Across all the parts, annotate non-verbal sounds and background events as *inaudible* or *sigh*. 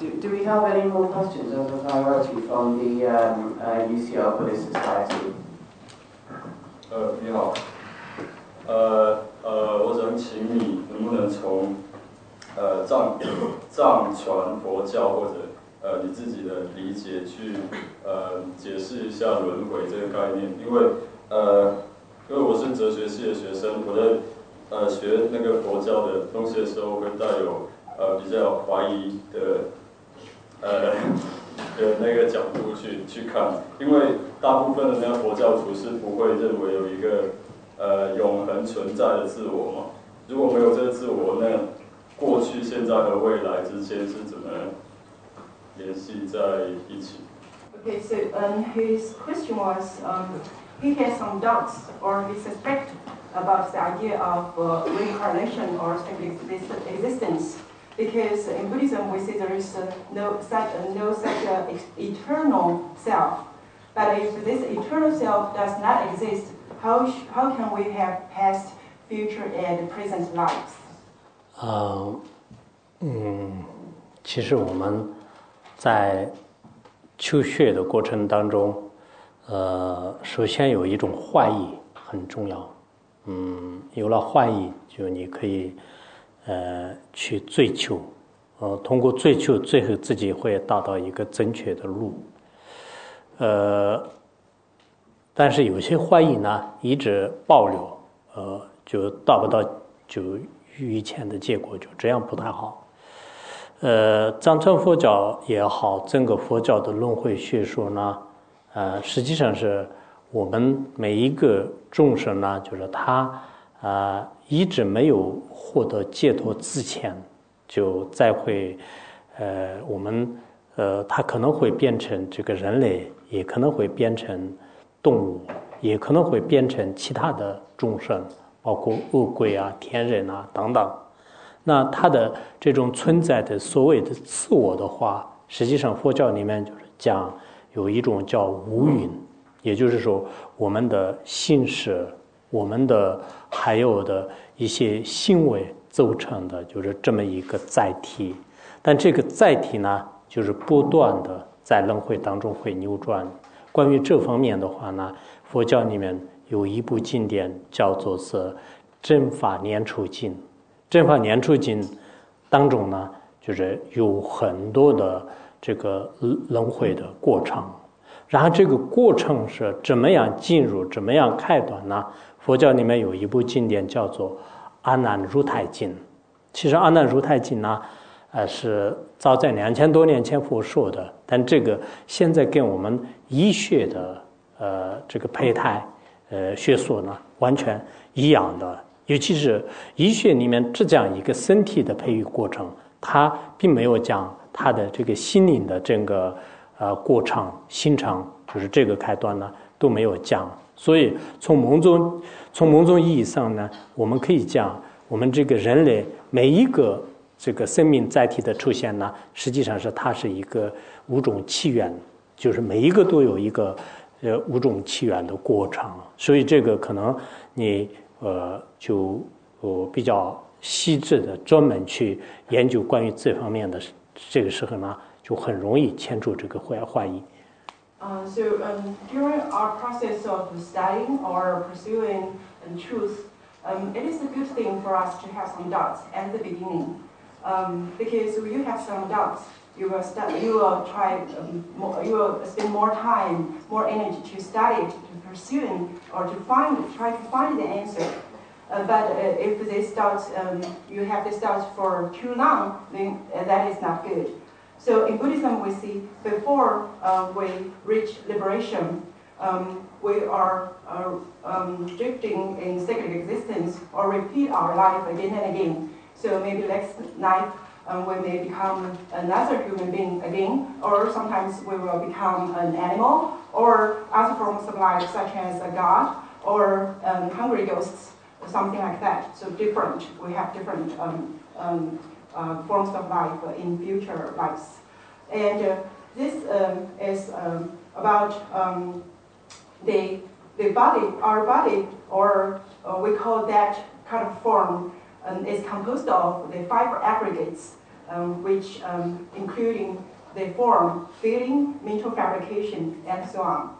Do, do we have any more questions as a priority from the um, uh, UCL Buddhist Society? 呃，你好，呃呃，我想请你能不能从呃藏 *coughs* 藏传佛教或者呃你自己的理解去呃解释一下轮回这个概念？因为呃，因为我是哲学系的学生，我在呃学那个佛教的东西的时候，会带有呃比较怀疑的呃的那个角度去去看，因为大部分的那个佛教徒是不会认为有一个呃永恒存在的自我嘛。如果没有这个自我，那过去、现在和未来之间是怎么联系在一起？Okay, so um, his question was um, he has some doubts or he suspects about the idea of uh, reincarnation or second exist- existence. Because in Buddhism we say there is uh, no such, uh, no such uh, ex- eternal self. But if this eternal self does not exist, how, sh- how can we have past, future, and present lives? 呃，嗯，其实我们在求学的过程当中，呃，首先有一种怀疑很重要。嗯，有了怀疑，就你可以 呃去追求，呃，通过追求，最后自己会达到一个正确的路。呃，但是有些怀疑呢，一直保留，呃，就达不到就预前的结果，就这样不太好。呃，藏传佛教也好，整个佛教的轮回学说呢，呃，实际上是我们每一个众生呢，就是他啊、一直没有获得解脱之前，就再会，呃，我们呃，他可能会变成这个人类，也可能会变成动物，也可能会变成其他的众生，包括恶鬼啊、天人啊等等。那它的这种存在的所谓的自我的话，实际上佛教里面就是讲有一种叫无云，也就是说我们的心识、我们的还有的一些行为组成的，就是这么一个载体。但这个载体呢，就是不断的在轮回当中会扭转。关于这方面的话呢，佛教里面有一部经典叫做是《正法念处经》。正法念处经当中呢，就是有很多的这个轮回的过程，然后这个过程是怎么样进入，怎么样开端呢？佛教里面有一部经典叫做《阿难如太经》。其实《阿难如太经》呢，呃，是早在两千多年前佛说的，但这个现在跟我们医学的呃这个胚胎呃学说呢完全一样的。尤其是医学里面只讲一个身体的培育过程，它并没有讲它的这个心灵的这个呃过程、心程，就是这个开端呢都没有降。所以从某种从某种意义上呢，我们可以讲，我们这个人类每一个这个生命载体的出现呢，实际上是它是一个五种起源，就是每一个都有一个呃五种起源的过程。所以这个可能你。呃，就呃比较细致的专门去研究关于这方面的，这个时候呢，就很容易牵出这个怀怀疑。Uh, so um, during our process of studying or pursuing um, truth, um, it is a good thing for us to have some doubts at the beginning, um, because when you have some doubts, you will stu- you will try, um, more, you will spend more time, more energy to study to pursue or to find, try to find the answer. Uh, but uh, if this doubt, you have this doubt for too long, then uh, that is not good. So in Buddhism, we see before uh, we reach liberation, um, we are uh, um, drifting in cyclic existence or repeat our life again and again. So maybe next life um, we may become another human being again, or sometimes we will become an animal or other forms of life, such as a god or um, hungry ghosts, something like that. So different. We have different um, um, forms of life in future lives. And uh, this um, is um, about um, the, the body, our body, or uh, we call that kind of form, um, is composed of the five aggregates. um, which um, including the form, feeling, mental fabrication, and so on.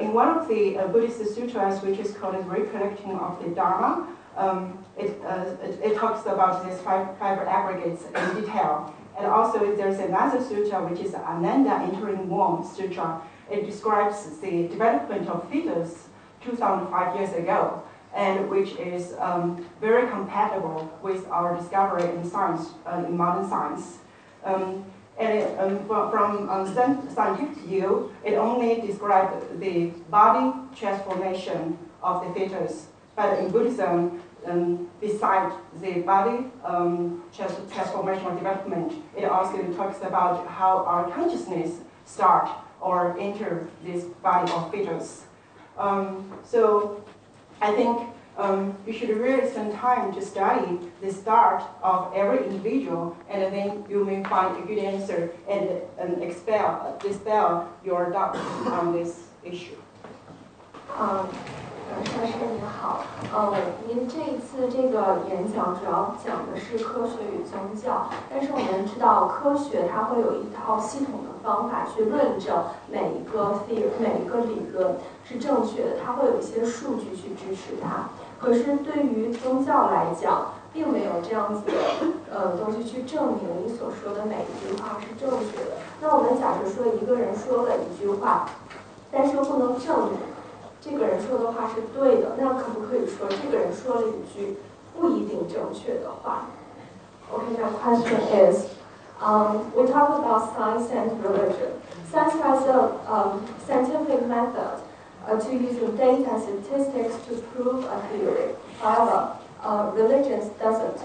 In one of the uh, Buddhist sutras, which is called the Recollecting of the Dharma, um, it, uh, it, it, talks about these five, five aggregates in detail. And also there's another sutra, which is Ananda Entering Womb Sutra. It describes the development of fetus 2005 years ago, and which is um, very compatible with our discovery in science, uh, in modern science. Um, and it, um, from um, scientific view, it only describes the body transformation of the fetus. But in Buddhism, um, besides the body um, transformation or development, it also talks about how our consciousness start or enter this body of fetus. Um, so I think um, you should really spend time to study the start of every individual, and then you may find a good answer and, and expel, dispel your doubts on this issue. Um, 陈师您好，呃，您这一次这个演讲主要讲的是科学与宗教，但是我们知道科学它会有一套系统的方法去论证每一个 theory 每一个理论是正确的，它会有一些数据去支持它。可是对于宗教来讲，并没有这样子的呃东西去证明你所说的每一句话是正确的。那我们假设说一个人说了一句话，但是又不能证明这个人说的话是对的，那可不可以说这个人说了一句不一定正确的话？Okay, my question is, um, we talk about science and religion. Science has a um, scientific method. uh, to using data and statistics to prove a theory. However, uh, religions doesn't.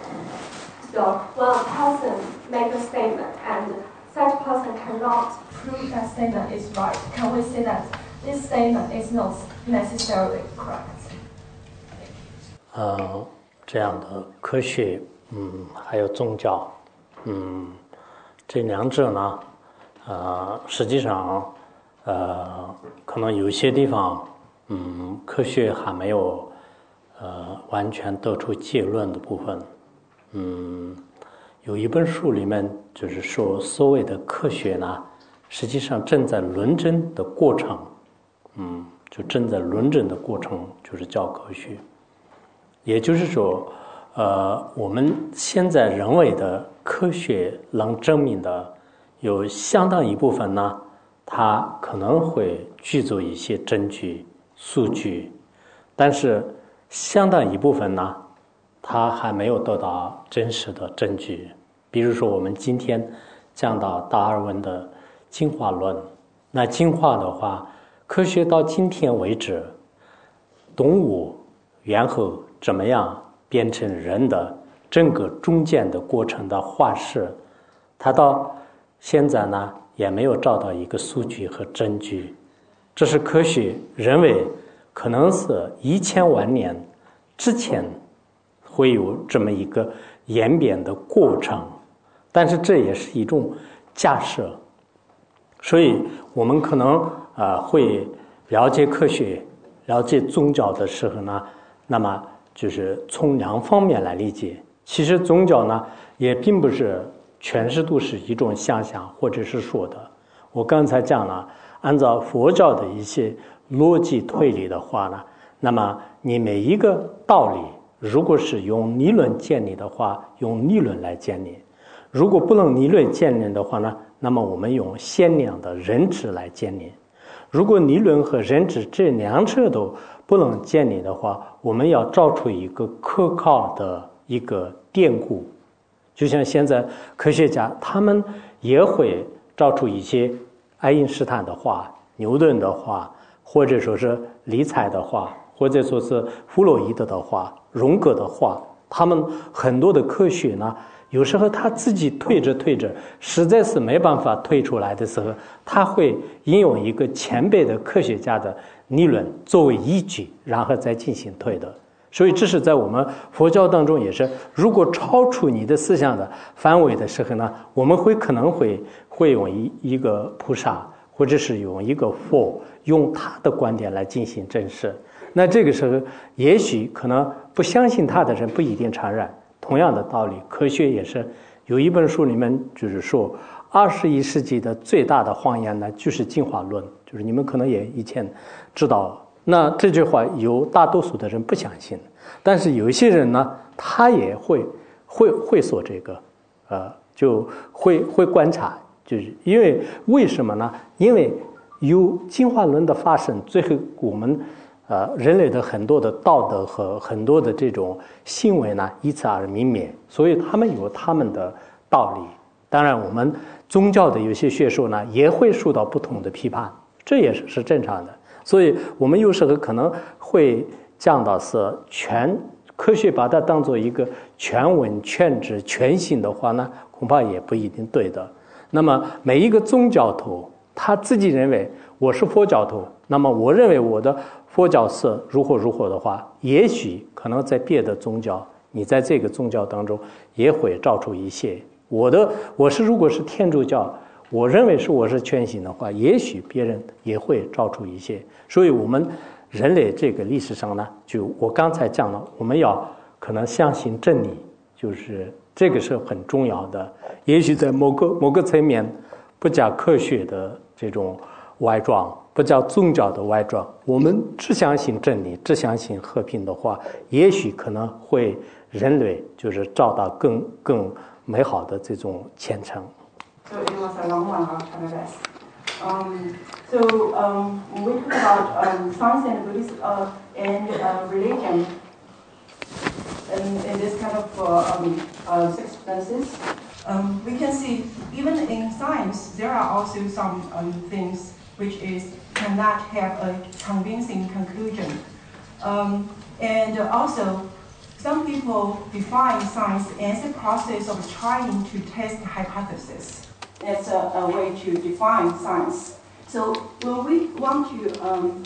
So when a person makes a statement and such person cannot prove that statement is right, can we say that this statement is not necessarily correct? 呃，这样的科学，嗯，还有宗教，嗯，这两者呢，呃，实际上呃，可能有些地方，嗯，科学还没有呃完全得出结论的部分，嗯，有一本书里面就是说，所谓的科学呢，实际上正在论证的过程，嗯，就正在论证的过程就是叫科学，也就是说，呃，我们现在人为的科学能证明的，有相当一部分呢。它可能会具足一些证据、数据，但是相当一部分呢，它还没有得到真实的证据。比如说，我们今天讲到达尔文的进化论，那进化的话，科学到今天为止，动物猿猴怎么样变成人的整个中间的过程的化石，它到现在呢？也没有找到一个数据和证据，这是科学认为可能是一千万年之前会有这么一个演变的过程，但是这也是一种假设，所以我们可能啊会了解科学、了解宗教的时候呢，那么就是从两方面来理解。其实宗教呢也并不是。全是都是一种想象，或者是说的。我刚才讲了，按照佛教的一些逻辑推理的话呢，那么你每一个道理，如果是用理论建立的话，用理论来建立；如果不能理论建立的话呢，那么我们用限量的认知来建立。如果理论和认知这两者都不能建立的话，我们要找出一个可靠的一个典故。就像现在科学家，他们也会找出一些爱因斯坦的话、牛顿的话，或者说是尼采的话，或者说是弗洛伊德的话、荣格的话。他们很多的科学呢，有时候他自己推着推着，实在是没办法推出来的时候，他会引用一个前辈的科学家的理论作为依据，然后再进行推的。所以，这是在我们佛教当中也是，如果超出你的思想的范围的时候呢，我们会可能会会用一一个菩萨，或者是用一个佛，用他的观点来进行证实。那这个时候，也许可能不相信他的人不一定承认。同样的道理，科学也是有一本书里面就是说，二十一世纪的最大的谎言呢，就是进化论，就是你们可能也以前知道。那这句话有大多数的人不相信，但是有一些人呢，他也会会会说这个，呃，就会会观察，就是因为为什么呢？因为有进化论的发生，最后我们呃人类的很多的道德和很多的这种行为呢，以此而泯灭，所以他们有他们的道理。当然，我们宗教的有些学说呢，也会受到不同的批判，这也是是正常的。所以我们有时候可能会讲到是全科学把它当做一个全文全知全信的话呢，恐怕也不一定对的。那么每一个宗教徒他自己认为我是佛教徒，那么我认为我的佛教是如何如何的话，也许可能在别的宗教，你在这个宗教当中也会照出一些我的我是如果是天主教。我认为是我是全信的话，也许别人也会照出一些。所以，我们人类这个历史上呢，就我刚才讲了，我们要可能相信真理，就是这个是很重要的。也许在某个某个层面，不加科学的这种外装，不叫宗教的外装，我们只相信真理，只相信和平的话，也许可能会人类就是找到更更美好的这种前程。So it was a long one, I'll try my best. Um, so um, when we talk about um, science and Buddhism uh, and uh, religion, in, in this kind of uh, um, uh, circumstances, um, we can see even in science there are also some um, things which is cannot have a convincing conclusion. Um, and also, some people define science as a process of trying to test hypotheses. That's a, a way to define science. So when we want to um,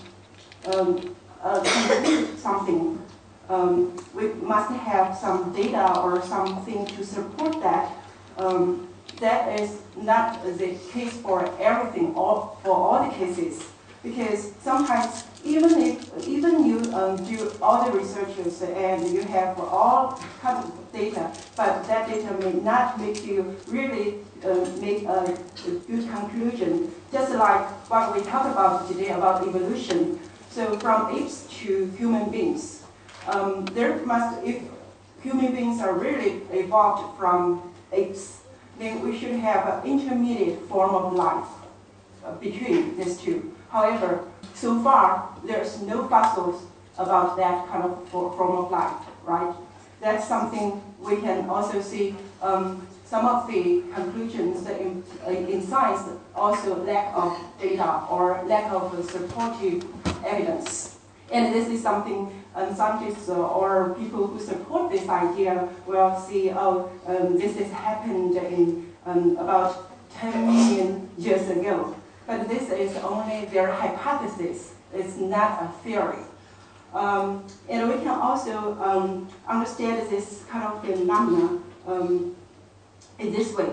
um, uh, conclude something, um, we must have some data or something to support that. Um, that is not the case for everything, or for all the cases, because sometimes even if even you um, do all the researches and you have all kinds of data, but that data may not make you really uh, make a, a, good conclusion. Just like what we talked about today about evolution. So from apes to human beings, um, there must if human beings are really evolved from apes, then we should have an intermediate form of life uh, between these two. However, so far, there's no fossils about that kind of form of life, right? That's something we can also see um, some of the conclusions in, in science also lack of data or lack of supportive evidence. And this is something um, scientists or people who support this idea will see, oh, um, this has happened in um, about 10 million years ago. But this is only their hypothesis. It's not a theory. Um, and we can also um, understand this kind of phenomena um, in this way.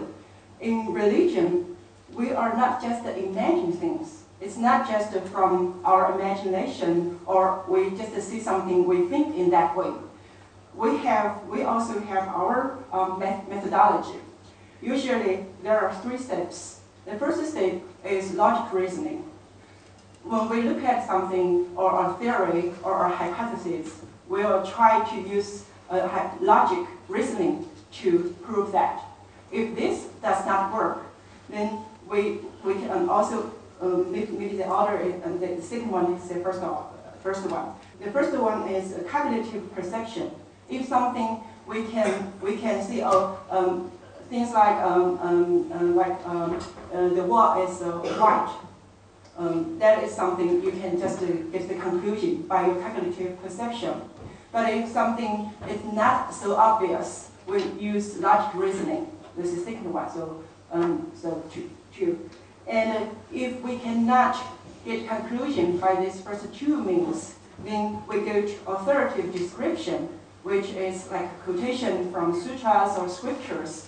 In religion, we are not just imagining things. It's not just from our imagination or we just see something we think in that way. We have, we also have our um, methodology. Usually there are three steps. The first step is logic reasoning. When we look at something or a theory or a hypothesis, we'll try to use a logic reasoning to prove that. If this does not work, then we, we can also, um, maybe, the other, and the second one is the first, first one. The first one is cognitive perception. If something we can, we can see, oh, um, things like, um, um, uh, like um, uh, the wall is uh, white, um, that is something you can just uh, get the conclusion by your cognitive perception. But if something is not so obvious, we use logic reasoning. This is the second one, so, um, so two, two. And if we cannot get conclusion by this first two means, then we go to authoritative description, which is like a quotation from sutras or scriptures.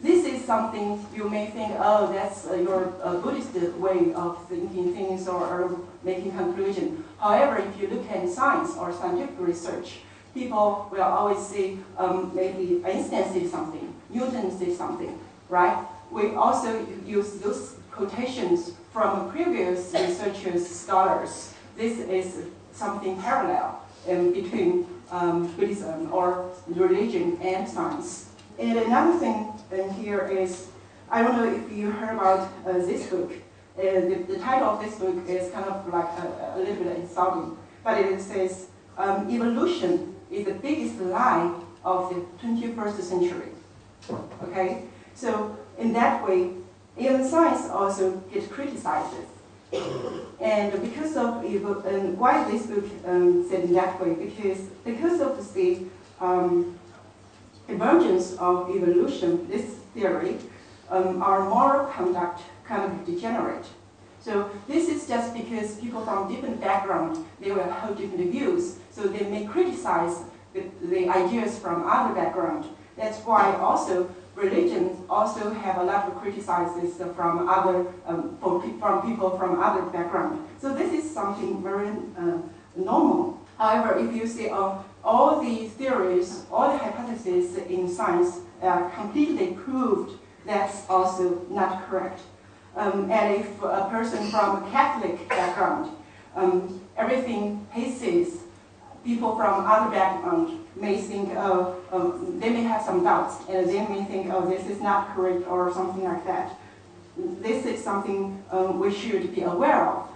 This is something you may think, oh, that's uh, your uh, Buddhist way of thinking things or, or making conclusion. However, if you look at science or scientific research, people will always say um, maybe Einstein said something, Newton said something, right? We also use those quotations from previous researchers, scholars. This is something parallel um, between um, Buddhism or religion and science. And another thing in here is, I don't know if you heard about uh, this book. Uh, the, the, title of this book is kind of like a, a little bit insulting, but it says, um, evolution is the biggest lie of the 21st century. Okay? So in that way, even science also gets criticized. and because of and why this book um, said in that way, because because of the um, emergence of evolution, this theory, um, our moral conduct kind of degenerate. So this is just because people from different backgrounds, they will hold different views, so they may criticize the, the ideas from other background. That's why also religions also have a lot of criticizes from other um, from people from other background. So this is something very uh, normal. However, if you see uh, all the theories, all the hypotheses in science are completely proved, that's also not correct. Um, and if a person from a Catholic background, um, everything he sees, people from other backgrounds may think, oh, um, they may have some doubts, and they may think, oh, this is not correct or something like that. This is something um, we should be aware of.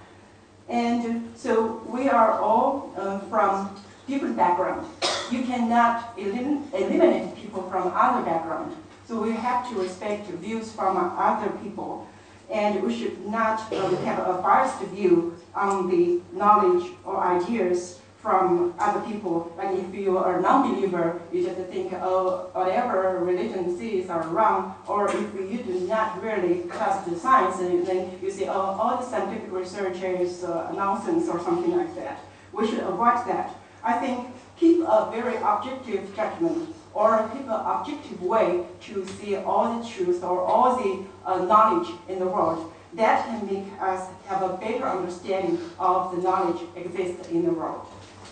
And so we are all uh, from different backgrounds. You cannot elim eliminate people from other backgrounds. So we have to respect views from other people. And we should not um, have a biased view on the knowledge or ideas from other people. Like if you are a non-believer, you just think, oh, whatever religion says are wrong. Or if you do not really trust the science, then you say, oh, all the scientific research is uh, nonsense or something like that. We should avoid that. I think keep a very objective judgment or keep an objective way to see all the truth or all the uh, knowledge in the world. That can make us have a better understanding of the knowledge exists in the world.